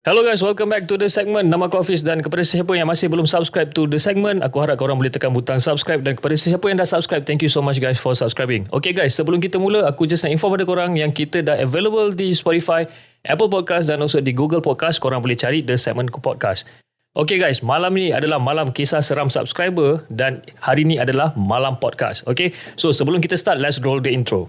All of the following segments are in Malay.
Hello guys, welcome back to the segment. Nama aku Hafiz dan kepada sesiapa yang masih belum subscribe to the segment, aku harap korang boleh tekan butang subscribe dan kepada sesiapa yang dah subscribe, thank you so much guys for subscribing. Okay guys, sebelum kita mula, aku just nak inform pada korang yang kita dah available di Spotify, Apple Podcast dan also di Google Podcast. Korang boleh cari the segment podcast. Okay guys, malam ni adalah malam kisah seram subscriber dan hari ni adalah malam podcast. Okay, so sebelum kita start, let's roll the intro.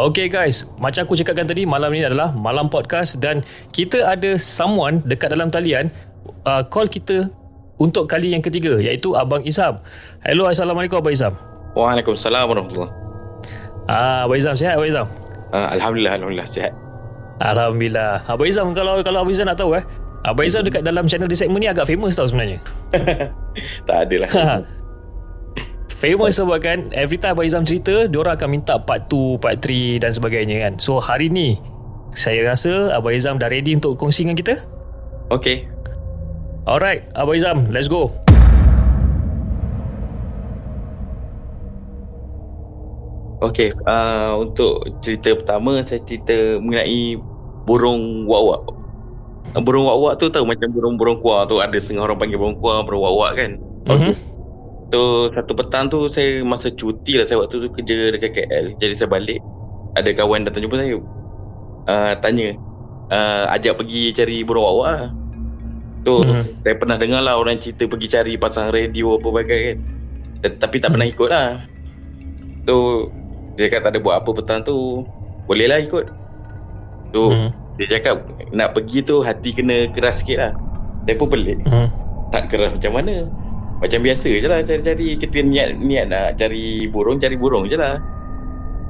Okay guys, macam aku cakapkan tadi, malam ni adalah malam podcast dan kita ada someone dekat dalam talian uh, call kita untuk kali yang ketiga iaitu Abang Izam. Hello, Assalamualaikum Abang Izam. Waalaikumsalam warahmatullahi Ah, Abang Izam sihat Abang Izam? uh, Alhamdulillah, Alhamdulillah sihat Alhamdulillah. Abang Izam kalau kalau Abang Izam nak tahu eh, Abang Izam dekat dalam channel di segmen ni agak famous tau sebenarnya. Tak adalah famous sebabkan every time Abang Izam cerita, diorang akan minta part 2, part 3 dan sebagainya kan. So hari ni, saya rasa Abang Izam dah ready untuk kongsi dengan kita? Okay Alright, Abang Izam, let's go. Okay uh, Untuk cerita pertama Saya cerita mengenai Burung wak-wak Burung wak-wak tu tahu macam burung-burung kuar tu Ada setengah orang panggil burung kuar Burung wak-wak kan Mhm. So satu petang tu Saya masa cuti lah. Saya waktu tu kerja dekat KL Jadi saya balik Ada kawan datang jumpa saya. Uh, Tanya uh, Ajak pergi cari burung wak-wak lah. Tu Mhm. saya pernah dengar lah Orang cerita pergi cari Pasang radio apa bagai kan. Tapi tak pernah ikut lah. Tu Dia kata tak ada buat apa petang tu Boleh lah ikut. Tu Mhm. Dia cakap Nak pergi tu Hati kena keras sikit lah. Saya pun pelik. Mhm. Tak keras macam mana Macam biasa je lah Cari-cari Kita niat Niat nak cari burung Cari burung je lah.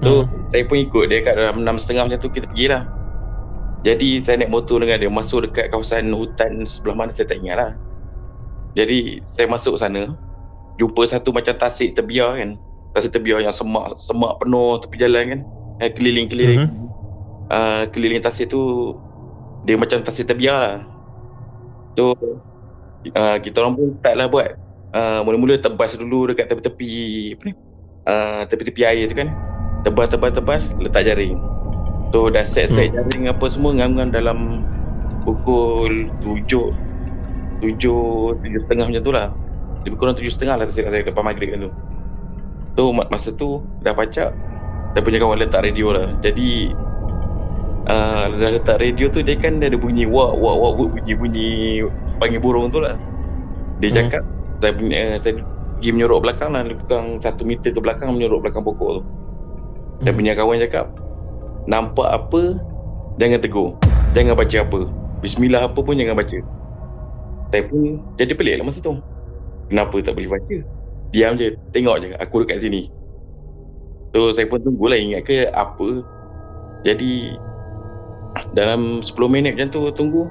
Tu Hmm. Saya pun ikut. Dia kat dalam enam setengah macam tu Kita pergilah Jadi saya naik motor dengan dia. Masuk dekat kawasan hutan Sebelah mana saya tak ingat lah. Jadi Saya masuk sana. Jumpa satu macam tasik terbiar kan. Tasik terbiar yang semak Semak penuh tepi jalan kan. Eh, Keliling-keliling. Mhm. uh, keliling tasik tu dia macam tasik terbiar lah. Tu uh, kita orang pun start lah buat. Uh, mula-mula tebas dulu dekat tepi-tepi apa ni? Uh, tepi-tepi air tu kan. Tebas tebas tebas letak jaring. Tu dah set-set Hmm. jaring apa semua ngam-ngam dalam pukul 7 7 7 setengah macam tu lah. Lebih kurang 7 setengah lah tersilap saya lepas maghrib kan tu. Tu ma- masa tu dah pacak saya punya kawan letak radio lah. Jadi uh, dah letak radio tu dia kan dia ada bunyi wak wak wak wak bunyi-bunyi panggil burung tu lah. Dia Hmm. cakap saya punya uh, saya pergi menyorok belakang lah lebih kurang satu meter ke belakang menyorok belakang pokok tu. Dan Hmm. punya kawan cakap nampak apa jangan tegur. Jangan baca apa. Bismillah apa pun jangan baca. Saya pun jadi pelik lah masa tu. Kenapa tak boleh baca? Diam je, tengok je aku dekat sini. So saya pun tunggulah ingat ke apa. Jadi dalam 10 minit macam tu tunggu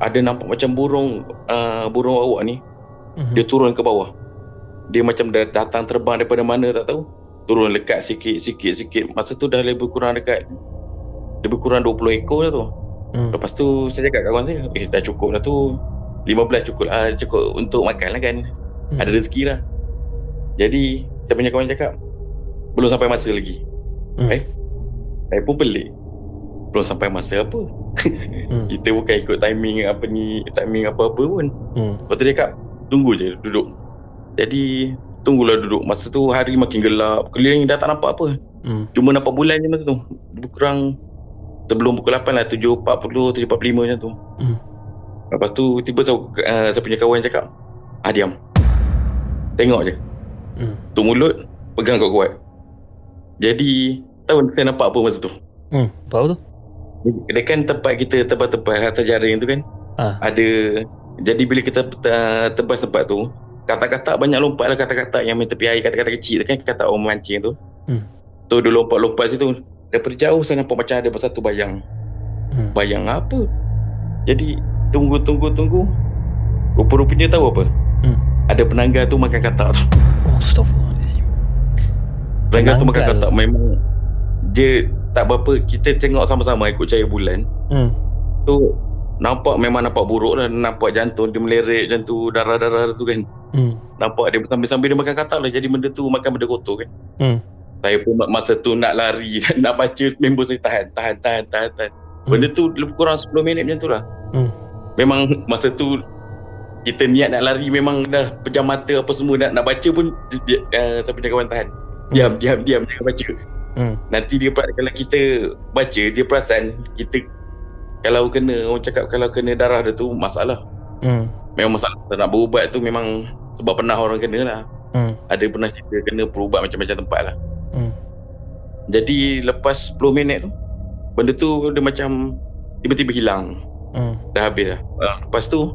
ada nampak macam burung uh, burung awak ni Mhm. dia turun ke bawah. Dia macam datang terbang daripada mana tak tahu. Turun lekat sikit sikit sikit. Masa tu dah lebih kurang dekat lebih kurang 20 ekor dah tu. Mhm. Lepas tu saya cakap kat kawan saya, eh dah cukup dah tu. 15 cukup lah, cukup untuk makan lah kan. Hmm. Ada rezeki lah. Jadi saya punya kawan cakap, belum sampai masa lagi. Hmm. Eh, saya pun pelik. Belum sampai masa apa? Hmm. Kita bukan ikut timing apa ni, timing apa-apa pun. Hmm. Lepas tu dia cakap, tunggu je duduk. Jadi, tunggulah duduk. Masa tu hari makin gelap. Keliling dah tak nampak apa. Hmm. Cuma nampak bulan je masa tu. Kurang sebelum pukul 8 lah. 7.40, 7.45 macam tu. Hmm. Lepas tu, tiba saya, uh, saya punya kawan cakap, ah diam. Tengok je. Hmm. Tu mulut, pegang kuat-kuat. Jadi, tahu saya nampak apa masa tu? Hmm. Apa tu? Dia kan tempat kita tebas-tebas atas jaring tu kan. Ah. Ada jadi bila kita uh, tebas tempat tu, kata-kata banyak lompat lah kata-kata yang main tepi air, kata-kata kecil kan kata orang memancing tu. Hmm. Tu dia lompat-lompat situ. Daripada jauh saya nampak macam ada satu bayang. Hmm. Bayang apa? Jadi tunggu tunggu tunggu. Rupa-rupanya tahu apa? Hmm. Ada penangga tu makan katak tu. Oh, Astaghfirullahaladzim. Penangga tu makan katak memang dia tak berapa kita tengok sama-sama ikut cahaya bulan Hmm. tu nampak memang nampak buruk lah nampak jantung dia meleret macam tu darah-darah tu kan Hmm. nampak dia sambil-sambil dia makan katak lah jadi benda tu makan benda kotor kan Hmm. saya pun masa tu nak lari nak baca member saya tahan tahan tahan tahan, tahan. benda tu lebih kurang 10 minit macam tu lah Hmm. memang masa tu kita niat nak lari memang dah pejam mata apa semua nak, nak baca pun dia, uh, saya punya kawan tahan diam diam diam jangan baca Hmm. Nanti dia kalau kita baca dia perasan kita kalau kena orang cakap kalau kena darah dia tu masalah. Hmm. Memang masalah tak nak berubat tu memang sebab pernah orang kena lah. Hmm. Ada pernah cerita kena berubat macam-macam tempat lah. Hmm. Jadi lepas 10 minit tu benda tu dia macam tiba-tiba hilang. Hmm. Dah habis lah. Uh, lepas tu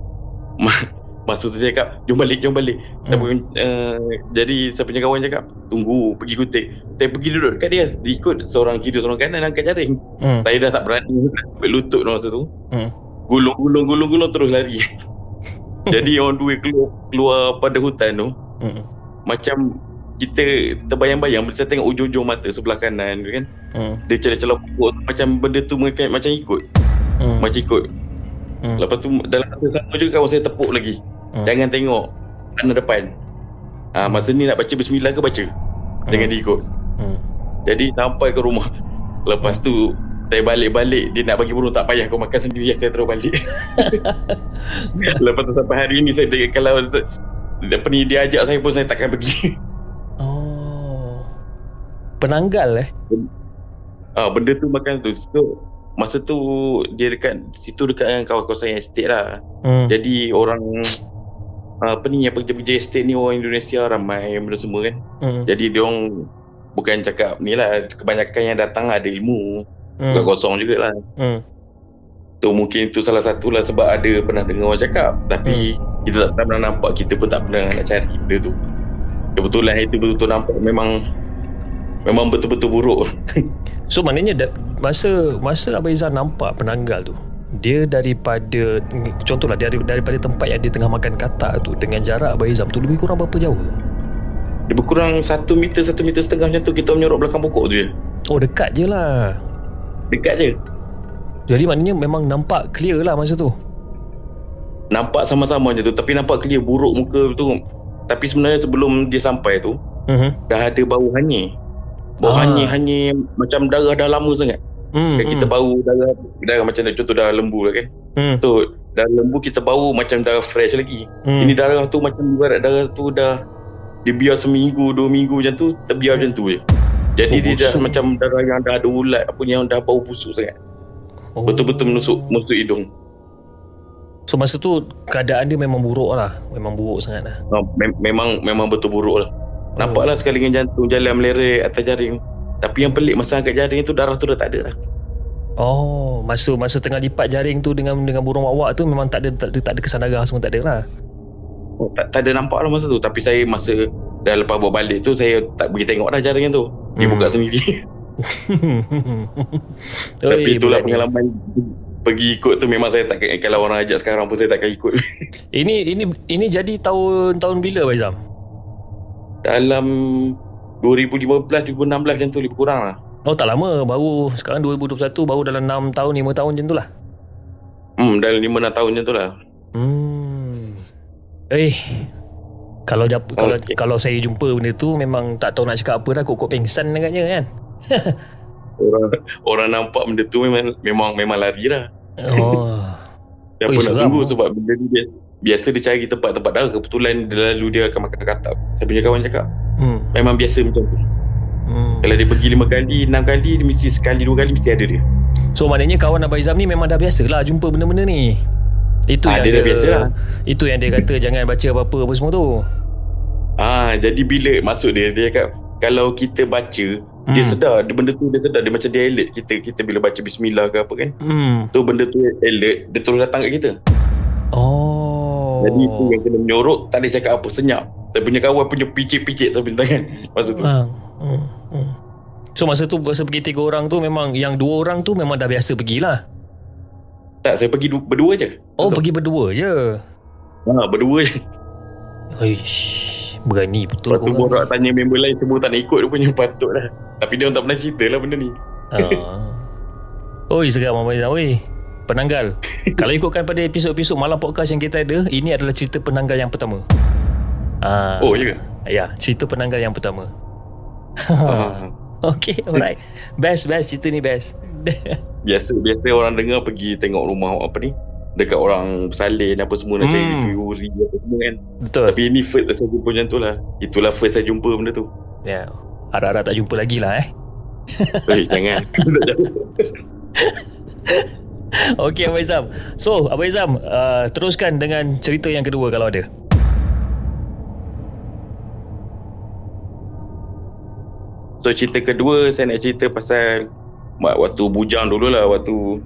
masa tu dia cakap jom balik jom balik. Hmm. Uh, jadi saya punya kawan cakap tunggu pergi kutik. Saya pergi duduk dekat dia ikut seorang kiri seorang kanan angkat jaring. Hmm. Saya dah tak berani ambil lutut masa tu. Hmm. Gulung gulung gulung gulung terus lari. Jadi orang dua keluar, keluar pada hutan tu Hmm. macam kita terbayang-bayang bila saya tengok ujung-ujung mata sebelah kanan kan. Hmm. Dia celah-celah pokok macam benda tu macam ikut. Hmm. Macam ikut. Hmm. Lepas tu dalam masa sama juga kawan saya tepuk lagi. Hmm. Jangan tengok kanan depan. Ha, masa ni nak baca bismillah ke baca? Jangan diikut. Hmm. Jadi sampai ke rumah. Lepas tu saya balik-balik dia nak bagi burung tak payah kau makan sendiri saya terus balik. Lepas tu sampai hari ni saya tengok kalau apa ni dia ajak saya pun saya takkan pergi. Oh. Penanggal eh? ah benda tu makan tu. So masa tu dia dekat situ dekat dengan kawasan estate lah. Hmm. Jadi orang ah, apa ni yang kerja-kerja estate ni orang Indonesia ramai benda semua kan. Hmm. Jadi dia orang bukan cakap ni lah kebanyakan yang datang ada ilmu. Hmm. Bukan kosong jugalah. Hmm. Tu mungkin itu salah satu lah sebab ada pernah dengar orang cakap tapi Hmm. kita tak, pernah nampak kita pun tak pernah nak cari benda tu. Kebetulan itu betul-betul nampak memang memang betul-betul buruk. So maknanya masa masa Abang Izan nampak penanggal tu dia daripada contohlah dari daripada tempat yang dia tengah makan katak tu dengan jarak Abang tu lebih kurang berapa jauh tu? Dia berkurang 1 meter 1 meter setengah macam tu kita menyorok belakang pokok tu je. Oh dekat je lah. Dekat je. Jadi maknanya memang nampak clear lah masa tu. Nampak sama-sama je tu tapi nampak clear buruk muka tu. Tapi sebenarnya sebelum dia sampai tu Mhm. dah ada bau hanyir. Bau Ah. hanyir-hanyir macam darah dah lama sangat. Hmm. Kan kita bau darah darah macam contoh darah lembu lah kan. Hmm. Tu darah lembu kita bau macam darah fresh lagi. Hmm. Ini darah tu macam ibarat darah tu dah dia biar seminggu, dua minggu macam tu, terbiar macam tu je. Jadi Oh, dia dah macam darah yang dah ada ulat apa yang dah bau busuk sangat. Oh. Betul-betul menusuk menusuk hidung. So masa tu keadaan dia memang buruk lah. Memang buruk sangat lah. Ha, mem- memang memang betul buruk lah. Oh. Nampaklah sekali dengan jantung jalan meleret atas jaring. Tapi yang pelik masa angkat jaring tu darah tu dah tak ada lah. Oh, masa masa tengah lipat jaring tu dengan dengan burung wawak tu memang tak ada tak ada, tak ada kesan darah semua tak ada lah. Oh, tak, tak ada nampak lah masa tu. Tapi saya masa dah lepas bawa balik tu saya tak pergi tengok dah jaringan tu. Dia Hmm. buka sendiri. Tapi Oi, itulah ni. pengalaman pergi ikut tu memang saya tak kalau orang ajak sekarang pun saya takkan ikut. Ini ini ini jadi tahun tahun bila Abang Izam? Dalam 2015 2016 macam tu lebih kurang lah. Oh tak lama baru sekarang 2021 baru dalam 6 tahun 5 tahun macam tu lah. Hmm dalam 5 6 tahun macam tu lah. Hmm. Eh kalau jap, kalau Okey. kalau saya jumpa benda tu memang tak tahu nak cakap apa dah kok-kok pengsan agaknya kan. Orang orang nampak benda tu memang memang memang lari lah. Oh. Dia pun nak tunggu tu. sebab benda ni dia, biasa dia cari tempat-tempat dah kebetulan dia lalu dia akan makan katap. Saya punya kawan cakap Hmm. memang biasa macam tu. Hmm. Kalau dia pergi lima kali, enam kali, dia mesti sekali dua kali mesti ada dia. So maknanya kawan Abang Izam ni memang dah biasa lah jumpa benda-benda ni. Itu Ah, yang dia dah biasa lah. Itu yang dia kata jangan baca apa-apa apa semua tu. Ah, jadi bila masuk dia dia cakap kalau kita baca hmm. dia sedar dia benda tu dia sedar dia macam dia alert kita kita bila baca bismillah ke apa kan. Hmm. Tu benda tu alert dia terus datang kat kita. Oh. Jadi tu yang kena menyorok tak ada cakap apa senyap. Saya punya kawan punya picit-picit sampai tangan masa tu. Ha. Hmm. Hmm. So masa tu masa pergi tiga orang tu memang yang dua orang tu memang dah biasa pergilah. Tak saya pergi du- berdua je. Oh Betul. pergi berdua je. Ha, berdua je. Aish, berani betul Lepas tu borak ni. tanya member lain semua tak nak ikut dia punya patut lah. Tapi dia orang tak pernah cerita lah benda ni. Ha. Oi seram Abang Izam oi. Penanggal. Kalau ikutkan pada episod-episod malam podcast yang kita ada, ini adalah cerita penanggal yang pertama. Ah. Oh, ya ke? Ya, cerita penanggal yang pertama. Okay, alright. Best, best. Cerita ni best. biasa biasa orang dengar pergi tengok rumah apa ni dekat orang bersalin apa semua nak cari Hmm. teori apa semua kan Betul. tapi ini first saya jumpa macam tu lah itulah first saya jumpa benda tu Ya. Harap-harap tak jumpa lagi lah eh. eh jangan Okay, Abang Izam. So, Abang Izam, uh, teruskan dengan cerita yang kedua kalau ada. So cerita kedua saya nak cerita pasal waktu bujang dulu lah waktu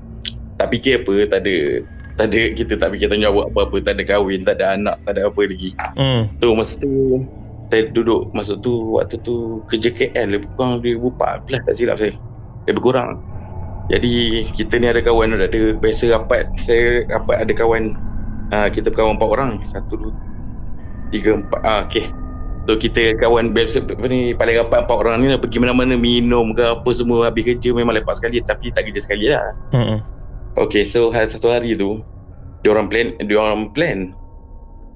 tak fikir apa tak ada tak ada kita tak fikir tanggungjawab apa-apa tak ada kahwin tak ada anak tak ada apa lagi. Hmm. tu masa tu saya duduk masa tu waktu tu kerja KL lebih kurang 2014 tak silap saya. Lebih kurang. Jadi kita ni ada kawan ada, ada biasa rapat saya rapat ada kawan uh, kita berkawan empat orang. Satu dua tiga empat ah okey so kita kawan apa ni paling rapat empat orang ni lah pergi mana-mana minum ke apa semua habis kerja memang lepas sekali tapi tak kerja sekali lah Hmm. Okay, so hari satu hari tu, dia orang plan, dia orang plan,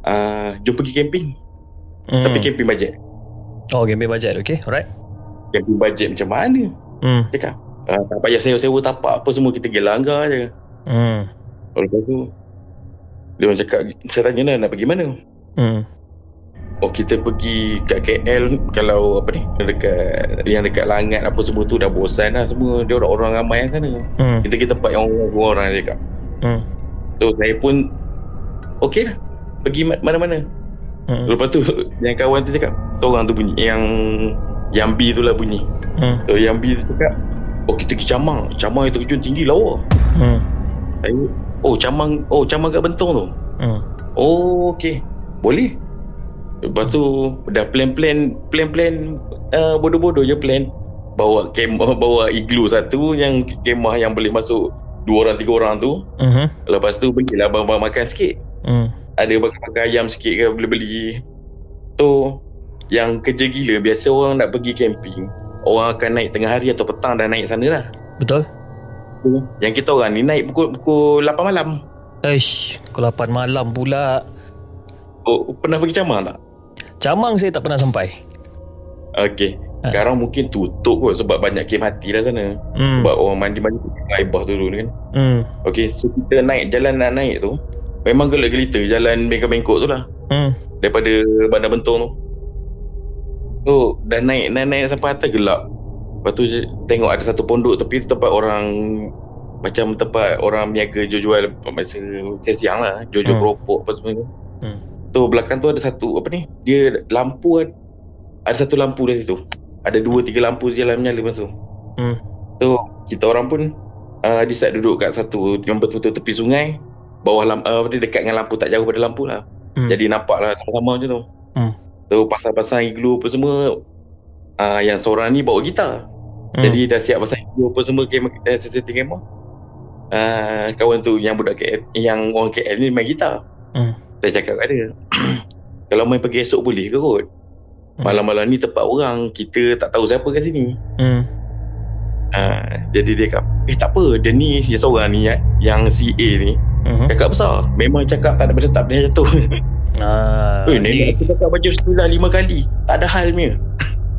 uh, jom pergi camping. Hmm. Tapi camping bajet. Oh, game budget. Okay, alright. Camping bajet macam mana? Hmm. Cakap, uh, tak payah sewa-sewa tapak apa semua, kita pergi langgar je. Hmm. Lepas tu, dia orang cakap, saya tanya lah, nak pergi mana? Hmm. Oh, kita pergi kat KL, kalau apa ni, dekat, yang dekat Langat apa semua tu dah bosan lah semua. Dia orang-orang ramai yang sana. Hmm. Kita kita tempat yang orang-orang dia cakap. Hmm. So, saya pun, okey lah. Pergi ma- mana-mana. Hmm. Lepas tu yang kawan tu cakap seorang tu bunyi yang yang B tu lah bunyi. Hmm. So yang B tu cakap oh kita pergi camang. Camang yang terjun tinggi lawa. Hmm. Saya oh camang oh camang kat bentong tu. Hmm. Oh okey. Boleh. Lepas tu dah plan-plan plan-plan uh, bodoh-bodoh je plan. Bawa kemah bawa iglu satu yang kemah yang boleh masuk dua orang tiga orang tu. Hmm. Lepas tu pergilah abang-abang makan sikit. Hmm. ada makan-makan ayam sikit ke beli-beli tu yang kerja gila biasa orang nak pergi camping orang akan naik tengah hari atau petang dah naik sana lah Betul? yang kita orang ni naik pukul pukul 8 malam Eish, pukul 8 malam pula. oh, pernah pergi camang tak? Camang saya tak pernah sampai. Okey. Ha. Sekarang mungkin tutup kot sebab banyak kem mati lah sana. Hmm. Sebab orang mandi-mandi kaibah tu dulu kan. Hmm. Okey, so kita naik jalan nak naik tu memang gelap gelita jalan bengkok-bengkok tu lah. Hmm. daripada bandar bentong tu. Tu dah naik naik naik sampai atas gelap. Lepas tu tengok ada satu pondok tepi tu tempat orang macam tempat orang berniaga jual-jual masa siang lah, jual-jual Hmm. keropok apa semua tu. Hmm. Tu belakang tu ada satu apa ni? Dia lampu ad- ada satu lampu dari situ. Ada dua tiga lampu jalan menyala masa tu. Hmm. Tu kita orang pun uh, decide duduk kat satu yang betul-betul tepi sungai bawah lampu uh, dekat dengan lampu tak jauh pada lampu lah. Hmm. Jadi nampak lah sama-sama macam tu. Hmm. Tu pasang-pasang iglu apa semua. Uh, yang seorang ni bawa gitar. Hmm. Jadi dah siap pasang iglu apa semua game eh, setting game uh, kawan tu yang budak KL yang orang KL ni main gitar. Hmm. Saya cakap kat dia. Kalau main pergi esok boleh ke kot? Hmm. Malam-malam ni tempat orang kita tak tahu siapa kat sini. Hmm. Uh, jadi dia cakap, eh tak apa, dia ni yang seorang ni yang si A ni Hmm. cakap besar. Memang cakap tak ada macam tak boleh jatuh. Ah, Eh, ni. nenek aku cakap baca sekolah lima kali. Tak ada halnya.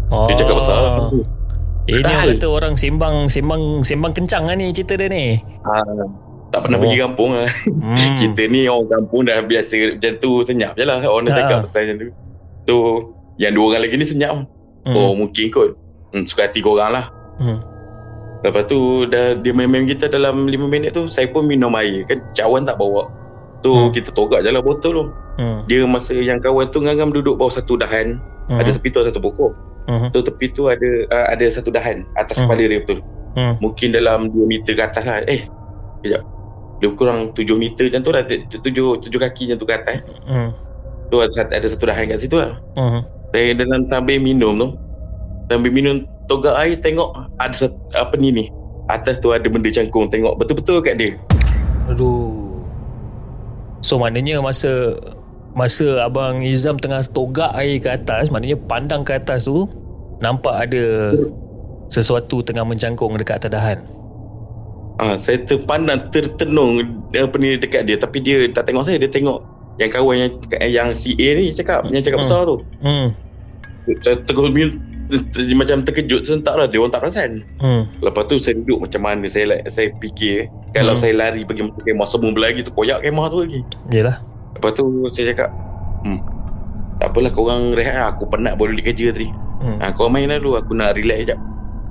Oh. Dia cakap besar lah. Orang hal. kata orang sembang sembang sembang kencang lah ni cerita dia ni. Ha, Tak pernah Oh. pergi kampung lah. Hmm. Kita ni orang kampung dah biasa macam tu senyap je lah. Orang Ha. dah cakap pasal macam tu. So, yang dua orang lagi ni senyap. Hmm. Oh, mungkin kot. Hmm, suka hati korang lah. Hmm. Lepas tu, dah, dia main-main kita dalam 5 minit tu, saya pun minum air. Kan cawan tak bawa. Tu, Hmm. kita togak je lah botol tu. Hmm. Dia masa yang kawan tu ngangam duduk bawah satu dahan. Hmm. Ada tepi tu satu pokok. Hmm. Tu tepi tu ada uh, ada satu dahan atas Hmm. kepala dia betul. Hmm. Mungkin dalam 2 meter ke atas lah. Eh, kejap. Lebih kurang 7 meter macam tu lah. 7, 7 kaki macam tu ke atas. Hmm. Tu ada, ada satu dahan kat situ lah. Hmm. Saya dalam sambil minum tu. Sambil minum togak air tengok ada satu, apa ni ni. Atas tu ada benda cangkung tengok betul-betul kat dia. Aduh. So maknanya masa masa abang Izam tengah togak air ke atas, maknanya pandang ke atas tu nampak ada sesuatu tengah mencangkung dekat atas dahan. Ah, saya terpandang tertenung apa ni dekat dia tapi dia tak tengok saya dia tengok yang kawan yang yang si A ni cakap yang cakap Hmm. besar tu. Hmm. Terus ter- macam terkejut serentak lah dia orang tak perasan. Hmm. Lepas tu saya duduk macam mana saya la- saya fikir kalau Hmm. saya lari pergi masuk kemah semua lagi tu koyak kemah tu lagi. Yalah. Lepas tu saya cakap hmm, tak apalah korang rehat lah aku penat baru balik kerja tadi. Hmm. Ha, korang main lah dulu aku nak relax sekejap.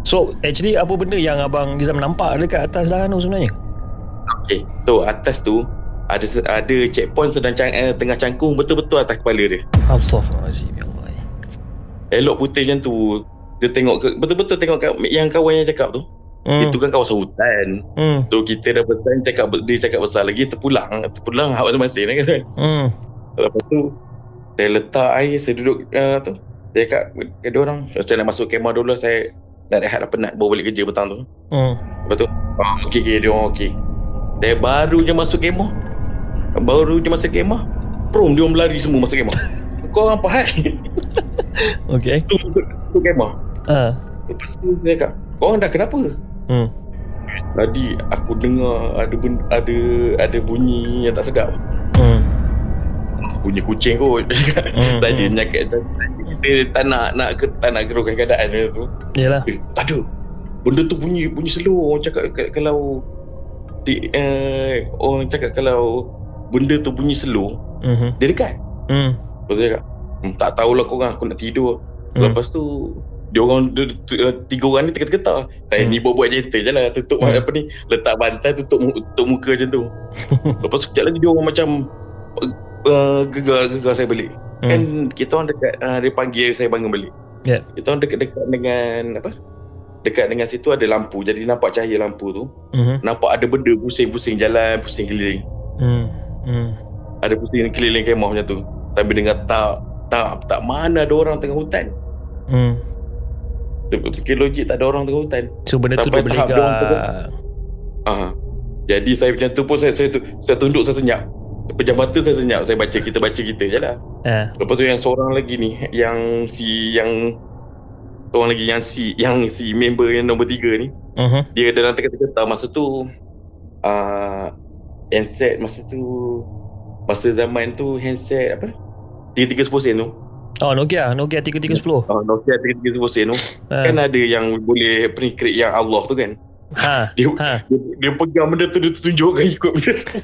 So actually apa benda yang abang Izam nampak dekat atas dahan tu sebenarnya? Okay so atas tu ada ada checkpoint sedang cang, eh, tengah cangkung betul-betul atas kepala dia. Astaghfirullahalazim ya Allah. Elok putih macam tu dia tengok ke, betul-betul tengok kat, yang kawan yang cakap tu. Hmm. Itu kan kawasan hutan. Hmm. Tu kita dah pesan cakap dia cakap besar lagi terpulang. Terpulang hak masing-masing kan. Hmm. Lepas tu saya letak air saya duduk uh, tu. Saya cakap ke dia orang saya nak masuk kemah dulu saya nak rehat lah penat baru balik kerja petang tu. Hmm. Lepas tu oh, okey okey dia orang okey. Saya baru je masuk kemah. Baru je masuk kemah. Prom dia orang berlari semua masuk kemah. Kau orang apa hal? Okay. Tu tu, tu kemah. Ah. Lepas tu saya cakap, kau orang dah kenapa? Hmm. Tadi aku dengar ada ben, ada ada bunyi yang tak sedap. Hmm. Bunyi kucing kot. Hmm, Saja hmm. nyakat kita tak nak nak ke, tak nak keruhkan keadaan dia tu. Yalah. Eh, tak ada. Benda tu bunyi bunyi slow orang cakap kalau di, uh, orang cakap kalau benda tu bunyi slow Hmm. dia dekat. Hmm. Lepas tu cakap, hmm, tak tahulah korang aku nak tidur. Hmm. Lepas tu dia orang dia, uh, tiga orang ni tergetar-getar. Saya Hmm. ni buat-buat gentle je lah tutup Hmm. apa ni letak bantal tutup tutup muka macam tu. Lepas tu sekejap lagi dia orang macam uh, gegar-gegar saya balik. Hmm. Kan kita orang dekat uh, dia panggil saya bangun balik. Ya. Kita orang dekat-dekat dengan apa? Dekat dengan situ ada lampu. Jadi nampak cahaya lampu tu. Hmm. Nampak ada benda pusing-pusing jalan, pusing keliling. Hmm. Hmm. Ada pusing keliling kemah macam tu. Sambil dengar tak tak tak mana ada orang tengah hutan. Hmm. Fikir logik tak ada orang tengah hutan. So benda tu Sampai dia orang berlegar. Ah. Jadi saya macam tu pun saya saya, tu, saya tunduk saya senyap. Pejam mata saya senyap. Saya baca kita baca kita je lah. Ah. Lepas tu yang seorang lagi ni yang si yang seorang lagi yang si yang si member yang nombor tiga ni Mhm. dia dalam tengah-tengah masa tu uh, handset masa tu masa zaman tu handset apa 3310 sen tu Oh Nokia, Nokia 3310. uh, Nokia 3310 sen tu Ah. kan ada yang boleh create yang Allah tu kan Ha. dia, Ha. dia, dia pegang benda tu dia tunjukkan ikut benda tu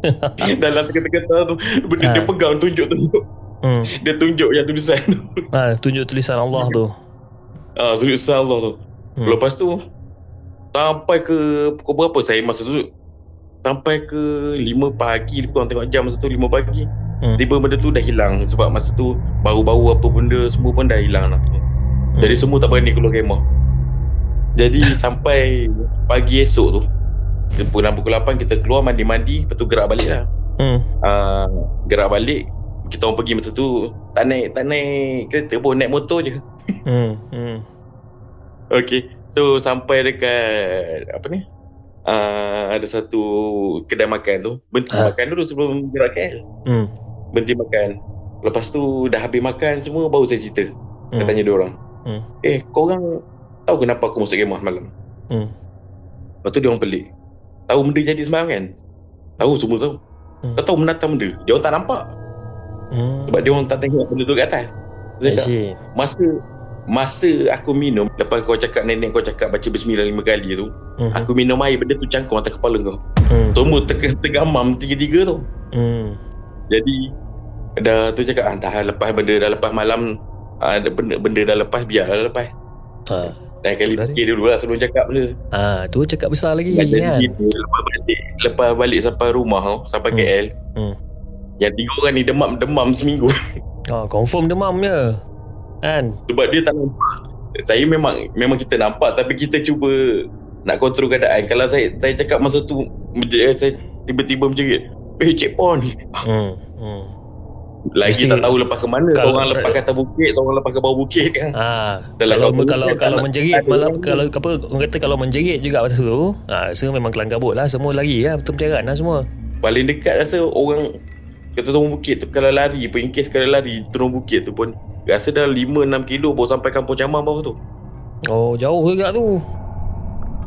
dalam tengah-tengah tu benda Ah. dia pegang tunjuk tunjuk Hmm. dia tunjuk yang tulisan tu Ha, tunjuk tulisan Allah tu. ah tulisan Allah tu Hmm. Lepas tu Sampai ke Pukul berapa saya masa tu Sampai ke 5 pagi kurang tengok jam masa tu 5 pagi Hmm. Tiba benda tu dah hilang Sebab masa tu Bau-bau apa benda Semua pun dah hilang lah Jadi Hmm. semua tak berani keluar kemah Jadi sampai Pagi esok tu Pukul 6 pukul 8 kita keluar mandi-mandi Lepas tu gerak balik lah Hmm. uh, Gerak balik Kita orang pergi masa tu Tak naik Tak naik kereta pun Naik motor je Hmm. Hmm. Okay So sampai dekat Apa ni uh, Ada satu Kedai makan tu Berhenti Ah. makan dulu Sebelum gerak KL Hmm. Berhenti makan Lepas tu Dah habis makan semua Baru saya cerita Saya Hmm. tanya dia orang Hmm. Eh korang Tahu kenapa aku masuk kemah malam Hmm. Lepas tu dia orang pelik Tahu benda jadi semalam kan Tahu semua tahu Hmm. Kau tahu menatang benda Dia orang tak nampak Hmm. Sebab dia orang tak tengok benda tu kat atas cakap, see. Masa Masa aku minum Lepas kau cakap nenek kau cakap Baca bismillah lima kali tu Mhm. Aku minum air Benda tu cangkung atas kepala kau Hmm. Semua tengah tergamam tiga-tiga tu. Hmm. Jadi dah tu cakap ah, dah lepas benda dah lepas malam ah, benda, benda dah lepas biarlah lepas. Ha. Dah kali fikir dulu lah sebelum cakap benda. Ah, tu cakap besar lagi Kan, jadi kan. lepas balik lepas balik sampai rumah tau, sampai Hmm. KL. Hmm. Yang tiga orang ni demam-demam seminggu. Ah, confirm demam je. Kan? Sebab dia tak nampak. Saya memang memang kita nampak tapi kita cuba nak kontrol keadaan. Kalau saya saya cakap masa tu saya tiba-tiba menjerit. Eh cik pon. Hmm. Hmm. Lagi Mesti- tak tahu lepas ke mana. Kalau- Seorang lepas ke atas bukit, seorang lepas ke bawah bukit kan. Dalam kalau kalau kan kalau tak- menjerit malam orang kalau apa orang kata kalau menjerit juga masa tu, ah rasa memang kelang kabut lah semua lagi ya, betul berjalan lah semua. Paling dekat rasa orang kata turun bukit tu kalau lari case kalau lari turun bukit tu pun rasa dah 5-6 kilo baru sampai kampung Camang bawah tu. Oh, jauh juga tu.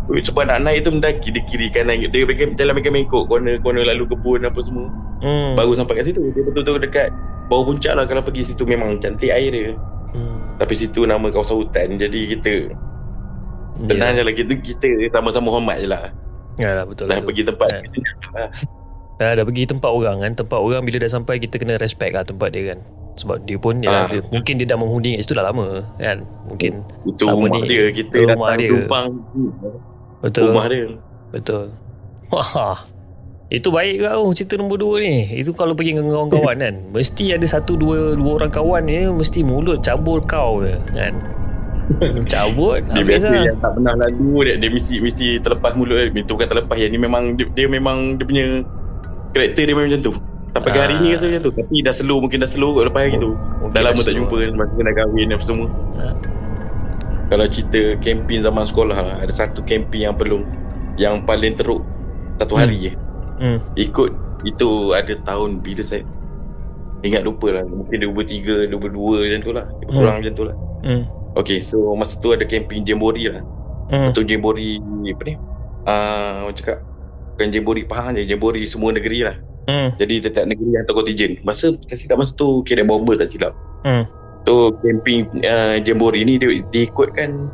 Sebab nak naik tu mendaki dia kiri kanan dia pegang jalan pegang mengkok corner-corner lalu kebun apa semua. Hmm. Baru sampai kat situ Dia betul-betul dekat Bawah puncak lah Kalau pergi situ Memang cantik air dia Hmm. Tapi situ nama kawasan hutan Jadi kita Tenang je lah kita, kita sama-sama hormat je lah Ya lah betul Dah pergi tempat Kan. kita lah. Dah, dah pergi tempat orang kan Tempat orang bila dah sampai Kita kena respect lah tempat dia kan Sebab dia pun ya, Ah. dia, Mungkin dia dah menghuni kat situ dah lama kan Mungkin Itu Sama rumah ni. dia Kita Rumah datang dia. tumpang Betul. Rumah dia. Betul. Wah. Itu baik ke oh, cerita nombor dua ni? Itu kalau pergi dengan kawan-kawan kan? Mesti ada satu dua dua orang kawan ni Mesti mulut cabul kau je kan? Cabut Dia biasa lah. yang tak pernah lalu dia, dia mesti mesti terlepas mulut dia. Itu bukan terlepas. Yang ni memang Dia, dia memang Dia punya Karakter dia memang macam tu. Sampai ke hari Ah. ni rasa macam tu. Tapi dah slow Mungkin dah slow kot lepas hari tu. Mungkin Dah lama tak slow. jumpa kan Masa dah kahwin apa semua. Ah. Kalau cerita camping zaman sekolah Ada satu camping yang belum Yang paling teruk Satu hari je. Hmm. Ikut Itu ada tahun Bila saya Ingat lupa lah. Mungkin 2003 2002 macam tu lah. Lebih Kurang macam tu lah. Hmm. Okay so Masa tu ada camping Jembori lah. Hmm. Betul Jembori Apa ni? Ah, Orang cakap Bukan Jembori Pahang je. Jembori semua negeri lah. Hmm. Jadi setiap negeri hantar kontijen Masa tak silap masa tu Kira bomber tak silap. Hmm. So camping uh, Jembori ni dia diikutkan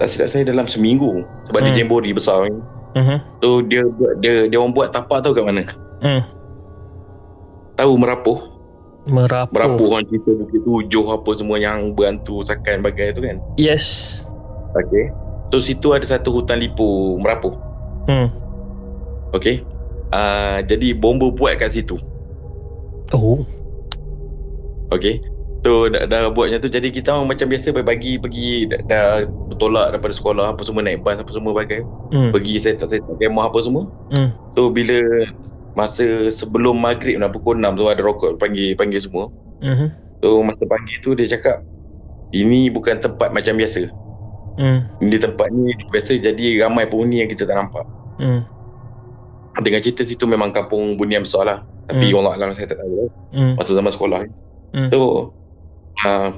tak silap saya dalam seminggu sebab Hmm. dia Jembori besar ni. Hmm. So dia buat dia dia orang buat tapak tahu kat mana? Hmm. Tahu Merapuh. Merapuh. Merapuh orang cerita Bukit Tujuh apa semua yang berantu sakan bagai tu kan. Yes. Okay. So situ ada satu hutan lipo Merapuh. Hmm. Okay. Uh, jadi bomba buat kat situ. Oh. Okay. So dah, dah buat macam tu Jadi kita orang macam biasa Pagi pergi dah, dah bertolak daripada sekolah Apa semua naik bas Apa semua bagai Hmm. Pergi up set up kemah apa semua Hmm. So bila Masa sebelum maghrib nak pukul 6 tu ada rokok panggil panggil semua. Hmm. So masa pagi tu dia cakap ini bukan tempat macam biasa. Hmm. Ini tempat ni biasa jadi ramai penghuni yang kita tak nampak. Hmm. Dengan cerita situ memang kampung bunian besar lah. Tapi Hmm. Allah Alam saya tak tahu. Hmm. Masa zaman sekolah ni. Hmm. So uh,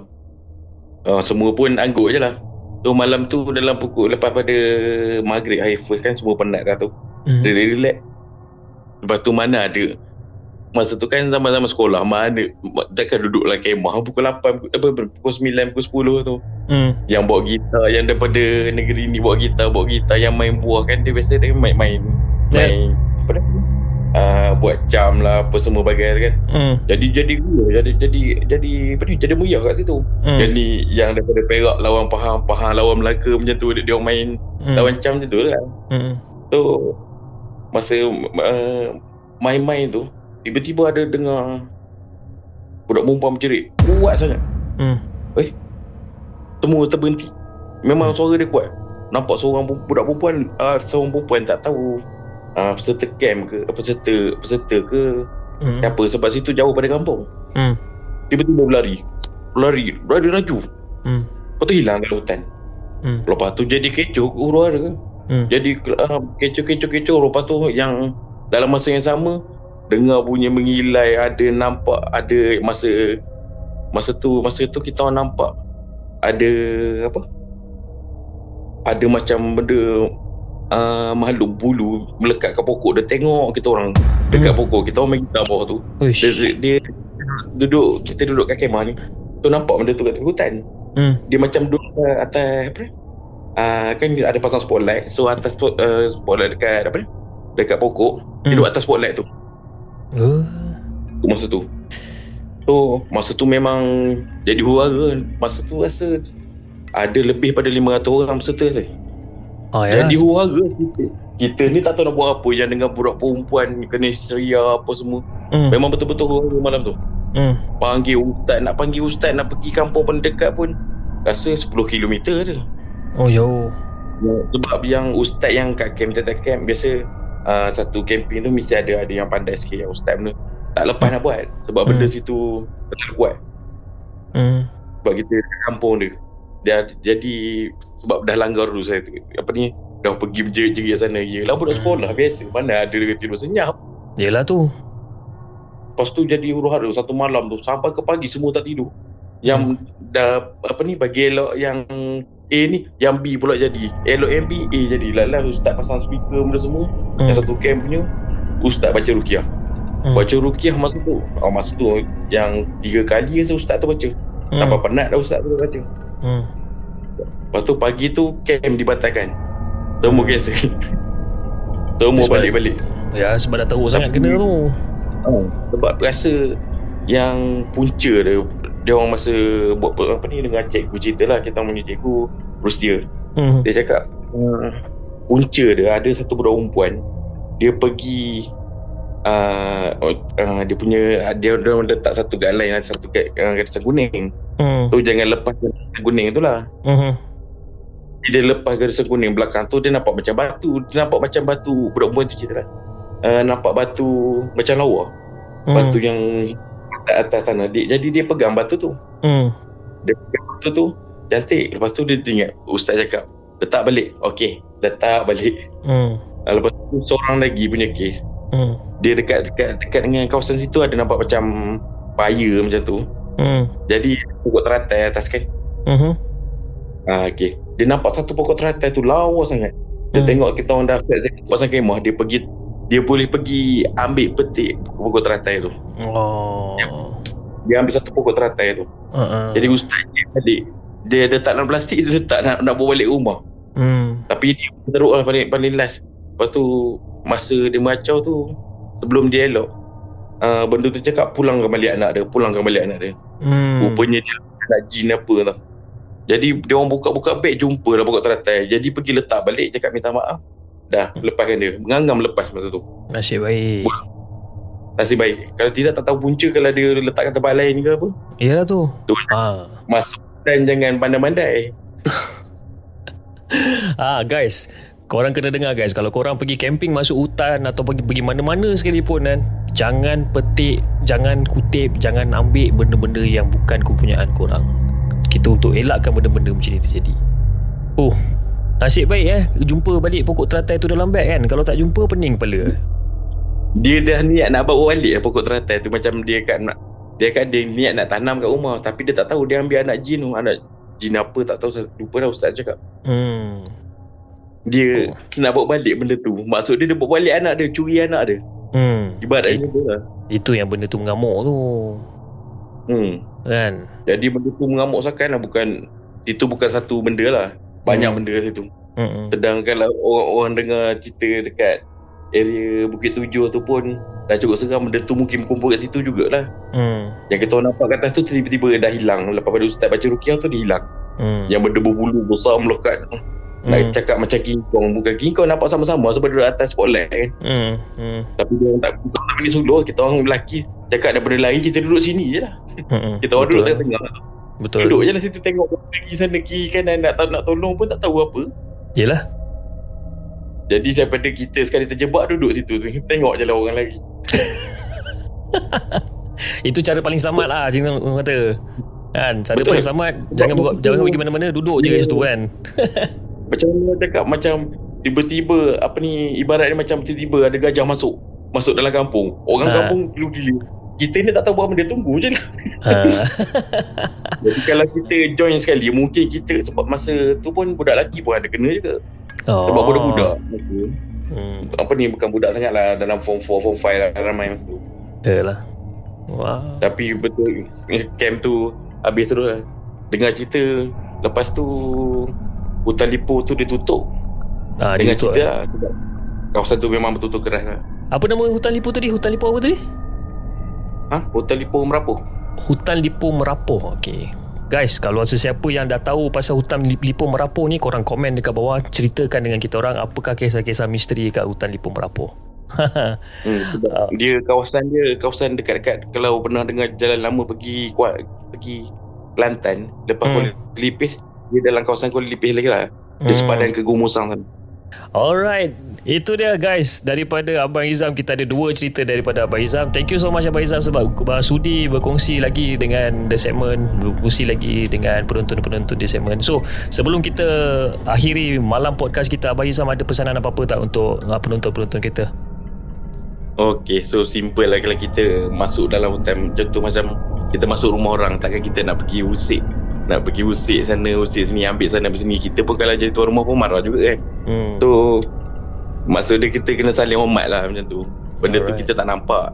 uh, semua pun anggut je lah. So malam tu dalam pukul lepas pada maghrib hari first kan semua penat dah tu. Hmm. Dia relax. Lepas tu mana ada Masa tu kan zaman-zaman sekolah Mana Takkan duduk dalam kemah Pukul 8 apa, Pukul 9 Pukul 10 tu Hmm. Yang bawa gitar Yang daripada negeri ni Bawa gitar Bawa gitar Yang main buah kan Dia biasa dia main-main Ya. Main Apa dia uh, Buat jam lah Apa semua bagai kan Hmm. Jadi jadi gula Jadi jadi Jadi Apa ni Jadi meriah kat situ Hmm. Jadi yang daripada Perak Lawan Pahang Pahang lawan Melaka Macam tu Dia, dia main Hmm. Lawan cam macam tu lah Hmm. So Masa uh, Main-main tu Tiba-tiba ada dengar Budak perempuan bercerit Kuat sangat Hmm. Semua terberhenti Memang suara dia kuat Nampak seorang budak perempuan uh, Seorang perempuan tak tahu uh, Peserta camp ke Peserta Peserta ke Hmm. Siapa Sebab situ jauh pada kampung Hmm. Tiba-tiba berlari Berlari Berlari laju Hmm. Lepas tu hilang dalam hutan Hmm. Lepas tu jadi kecoh Huru hara Hmm. Jadi uh, kecoh-kecoh-kecoh Lepas tu yang Dalam masa yang sama Dengar bunyi mengilai Ada nampak Ada masa Masa tu Masa tu kita orang nampak Ada Apa Ada macam benda uh, Makhluk bulu Melekat ke pokok Dia tengok kita orang Dekat Hmm. pokok Kita orang main gitar bawah tu Uish. dia, dia Duduk Kita duduk kat kemah ni Tu nampak benda tu kat tengah hutan Hmm. dia macam duduk uh, atas apa ni? Uh, kan dia ada pasang spotlight so atas spot, uh, spotlight dekat apa ni dekat pokok dia Hmm. duduk atas spotlight tu Oh. tu masa tu so masa tu memang jadi huru-hara masa tu rasa ada lebih pada 500 orang peserta saya Oh, ya. jadi huru-hara kita, kita ni tak tahu nak buat apa yang dengan budak perempuan kena seria apa semua Hmm. memang betul-betul huru-hara malam tu Hmm. panggil ustaz nak panggil ustaz nak pergi kampung pendekat pun rasa 10 km dia Oh, yo. sebab yang ustaz yang kat camp Tata Camp biasa uh, satu camping tu mesti ada ada yang pandai sikit yang ustaz benda tak lepas nak buat sebab Hmm. benda situ betul kuat Hmm. sebab kita kampung dia dia jadi sebab dah langgar dulu saya apa ni dah pergi menjerit-jerit sana yelah budak Hmm. sekolah biasa mana ada tidur senyap Yelah tu. lepas tu jadi huru-hara satu malam tu sampai ke pagi semua tak tidur yang dah apa ni bagi elok yang A ni yang B pula jadi elok yang B A jadi lalah ustaz pasang speaker benda semua Hmm. yang satu camp punya ustaz baca rukiah Hmm. baca rukiah masa tu oh, masa tu yang tiga kali je ustaz tu baca Hmm. Nampak penat dah ustaz tu baca Hmm. lepas tu pagi tu camp dibatalkan semua Hmm. cancel semua Sebab- balik-balik Ya, sebab dah teruk sangat kena tu. Oh, sebab rasa yang punca dia dia orang masa buat apa ni dengan cikgu cerita lah kita punya cikgu Rustia Hmm. dia cakap uh, punca dia ada satu budak perempuan dia pergi uh, uh, dia punya dia dia letak satu galai lah, satu kat uh, garisan kuning Hmm. tu jangan lepas garisan kuning tu lah Hmm. dia lepas garisan kuning belakang tu dia nampak macam batu dia nampak macam batu budak perempuan tu cerita lah uh, nampak batu macam lawa Hmm. batu yang atas, atas tanah dia, jadi dia pegang batu tu Hmm. dia pegang batu tu cantik lepas tu dia ingat ustaz cakap letak balik okey letak balik Hmm. Lepas tu seorang lagi punya kes Hmm. dia dekat dekat dekat dengan kawasan situ ada nampak macam fire macam tu Hmm. jadi pokok teratai atas kan Hmm. ah okey dia nampak satu pokok teratai tu lawa sangat dia Hmm. tengok kita orang dah dekat kawasan kemah dia pergi dia boleh pergi ambil petik pokok teratai tu Oh. dia ambil satu pokok teratai tu Uh-uh. Jadi ustaz dia balik Dia letak dalam plastik Dia letak nak, nak bawa balik rumah Hmm. Tapi dia teruk lah paling, paling last Lepas tu Masa dia meracau tu Sebelum dia elok uh, Benda tu cakap Pulangkan balik anak dia Pulangkan balik anak dia. Hmm. Rupanya dia nak jin apa tau. Jadi dia orang buka-buka beg Jumpa lah pokok teratai. Jadi pergi letak balik Cakap minta maaf. Dah lepaskan dia. Mengangam lepas masa tu. Nasib baik. Nasib baik. Kalau tidak tak tahu punca Kalau dia letakkan tempat lain ke apa. Iyalah tu. Tu. Ah. Masuk dan jangan pandai-pandai. Ah guys, korang kena dengar guys kalau korang pergi camping masuk hutan atau pergi pergi mana-mana sekalipun kan, jangan petik, jangan kutip, jangan ambil benda-benda yang bukan kepunyaan korang. Kita untuk elakkan benda-benda macam ni terjadi. Oh, nasib baik eh jumpa balik pokok teratai tu dalam beg kan. Kalau tak jumpa pening kepala. dia dah niat nak bawa balik lah pokok teratai tu macam dia kat nak dia kat dia niat nak tanam kat rumah tapi dia tak tahu dia ambil anak jin anak jin apa tak tahu lupa dah ustaz cakap Hmm. Dia Oh. nak bawa balik benda tu maksud dia dia bawa balik anak dia curi anak dia Hmm. ibaratnya tu lah Itu yang benda tu mengamuk tu. hmm. Kan? jadi benda tu mengamuk sakan lah bukan itu bukan satu benda lah banyak Hmm. benda kat situ Hmm. sedang kalau orang-orang dengar cerita dekat area Bukit Tujuh tu pun dah cukup seram benda tu mungkin kumpul kat situ jugalah Hmm. yang kita nampak kat atas tu tiba-tiba dah hilang lepas pada ustaz baca rukiah tu dia hilang Hmm. yang benda berbulu besar melekat hmm. nak cakap macam King Kong bukan King Kong nampak sama-sama sebab dia duduk atas spotlight kan Hmm. Hmm. tapi dia orang tak kita orang boleh suluh kita orang lelaki cakap ada benda lain kita duduk sini je lah Hmm. kita orang Betul. duduk tengah-tengah Betul. duduk je lah situ tengok pergi sana kiri kanan nak tahu nak tolong pun tak tahu apa Yelah. jadi daripada kita sekali terjebak duduk situ tu tengok je lah orang lagi Itu cara paling selamat lah Cina kata Kan Cara Betul. paling selamat Jangan betul. jangan pergi mana-mana Duduk je kat situ kan macam mana cakap macam tiba-tiba apa ni ibarat dia macam tiba-tiba ada gajah masuk masuk dalam kampung. Orang Ha. kampung gila-gila. Kita ni tak tahu buat benda tunggu je lah. Ha. Jadi kalau kita join sekali Mungkin kita Sebab masa tu pun Budak lelaki pun ada kena juga. Oh. Sebab budak-budak. Hmm. Apa ni Bukan budak sangat lah Dalam form 4 Form 5 lah Ramai tu. Yalah Wah. Tapi betul Camp tu Habis terus lah. Dengar cerita Lepas tu Hutan Lipo tu dia tutup ah, Dia Dengar tutup cerita eh. lah kawasan tu memang betul-betul keras lah. Apa nama hutan Lipo tadi? Hutan Lipo apa tadi? Ha? Hotel Lipo Merapuh. Hutan Lipo Merapuh. Okey. Guys, kalau sesiapa yang dah tahu pasal hutan Lipo Merapuh ni, korang komen dekat bawah, ceritakan dengan kita orang apakah kisah-kisah misteri kat hutan Lipo Merapuh. Hmm, sebab dia kawasan dia kawasan dekat-dekat kalau pernah dengar jalan lama pergi kuat pergi Kelantan lepas Hmm. hmm. Kuala Lipis dia dalam kawasan Kuala Lipis lagi lah. Dia Hmm. sepadan ke Gumusang sana. Alright, itu dia guys daripada Abang Izam kita ada dua cerita daripada Abang Izam. Thank you so much Abang Izam sebab sudi berkongsi lagi dengan the segment, berkongsi lagi dengan penonton-penonton di segmen. So, sebelum kita akhiri malam podcast kita Abang Izam ada pesanan apa-apa tak untuk uh, penonton-penonton kita? Okay, so simple lah kalau kita masuk dalam hutan contoh macam kita masuk rumah orang takkan kita nak pergi usik nak pergi usik sana usik sini ambil sana ambil sini. Kita pun kalau jadi tuan rumah pun marah juga kan Hmm. So Maksud dia kita kena saling hormat lah macam tu. Benda Alright. tu kita tak nampak.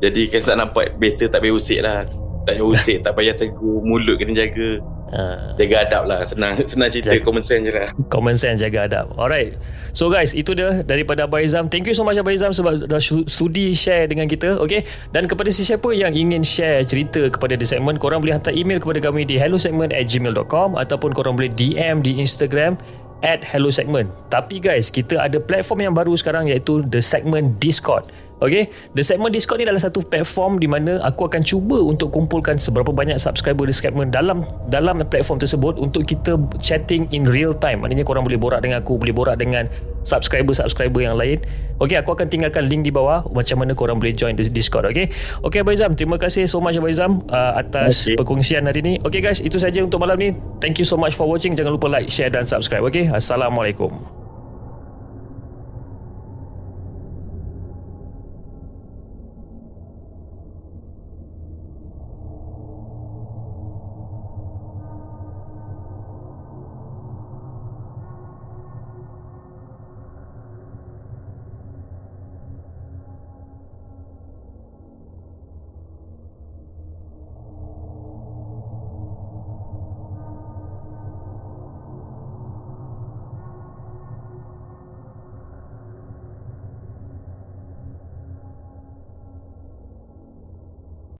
Jadi kan tak nampak Better tak payah usik lah. Tak payah usik Tak payah tegur Mulut kena jaga Uh, Jaga adab lah Senang senang cerita Jaga- Common sense je lah common sense jaga adab. Alright. So guys, itu dia daripada Abang Izam. Thank you so much Abang Izam sebab dah su- sudi share dengan kita. Okay. Dan kepada sesiapa yang ingin share cerita kepada The Segment, korang boleh hantar email kepada kami di hellosegment at gmail.com ataupun korang boleh DM di Instagram at Hello Segment. Tapi guys, kita ada platform yang baru sekarang iaitu The Segment Discord. Okay, The Segment Discord ni adalah satu platform di mana aku akan cuba untuk kumpulkan seberapa banyak subscriber The Segment dalam dalam platform tersebut untuk kita chatting in real time. Maknanya korang boleh borak dengan aku, boleh borak dengan subscriber-subscriber yang lain. Okay, aku akan tinggalkan link di bawah macam mana korang boleh join the Discord. Okay, okay Abang Izam, terima kasih so much Abang Izam uh, atas Okay. perkongsian hari ni. Okay guys, itu saja untuk malam ni. Thank you so much for watching. Jangan lupa like, share dan subscribe. Okay, Assalamualaikum.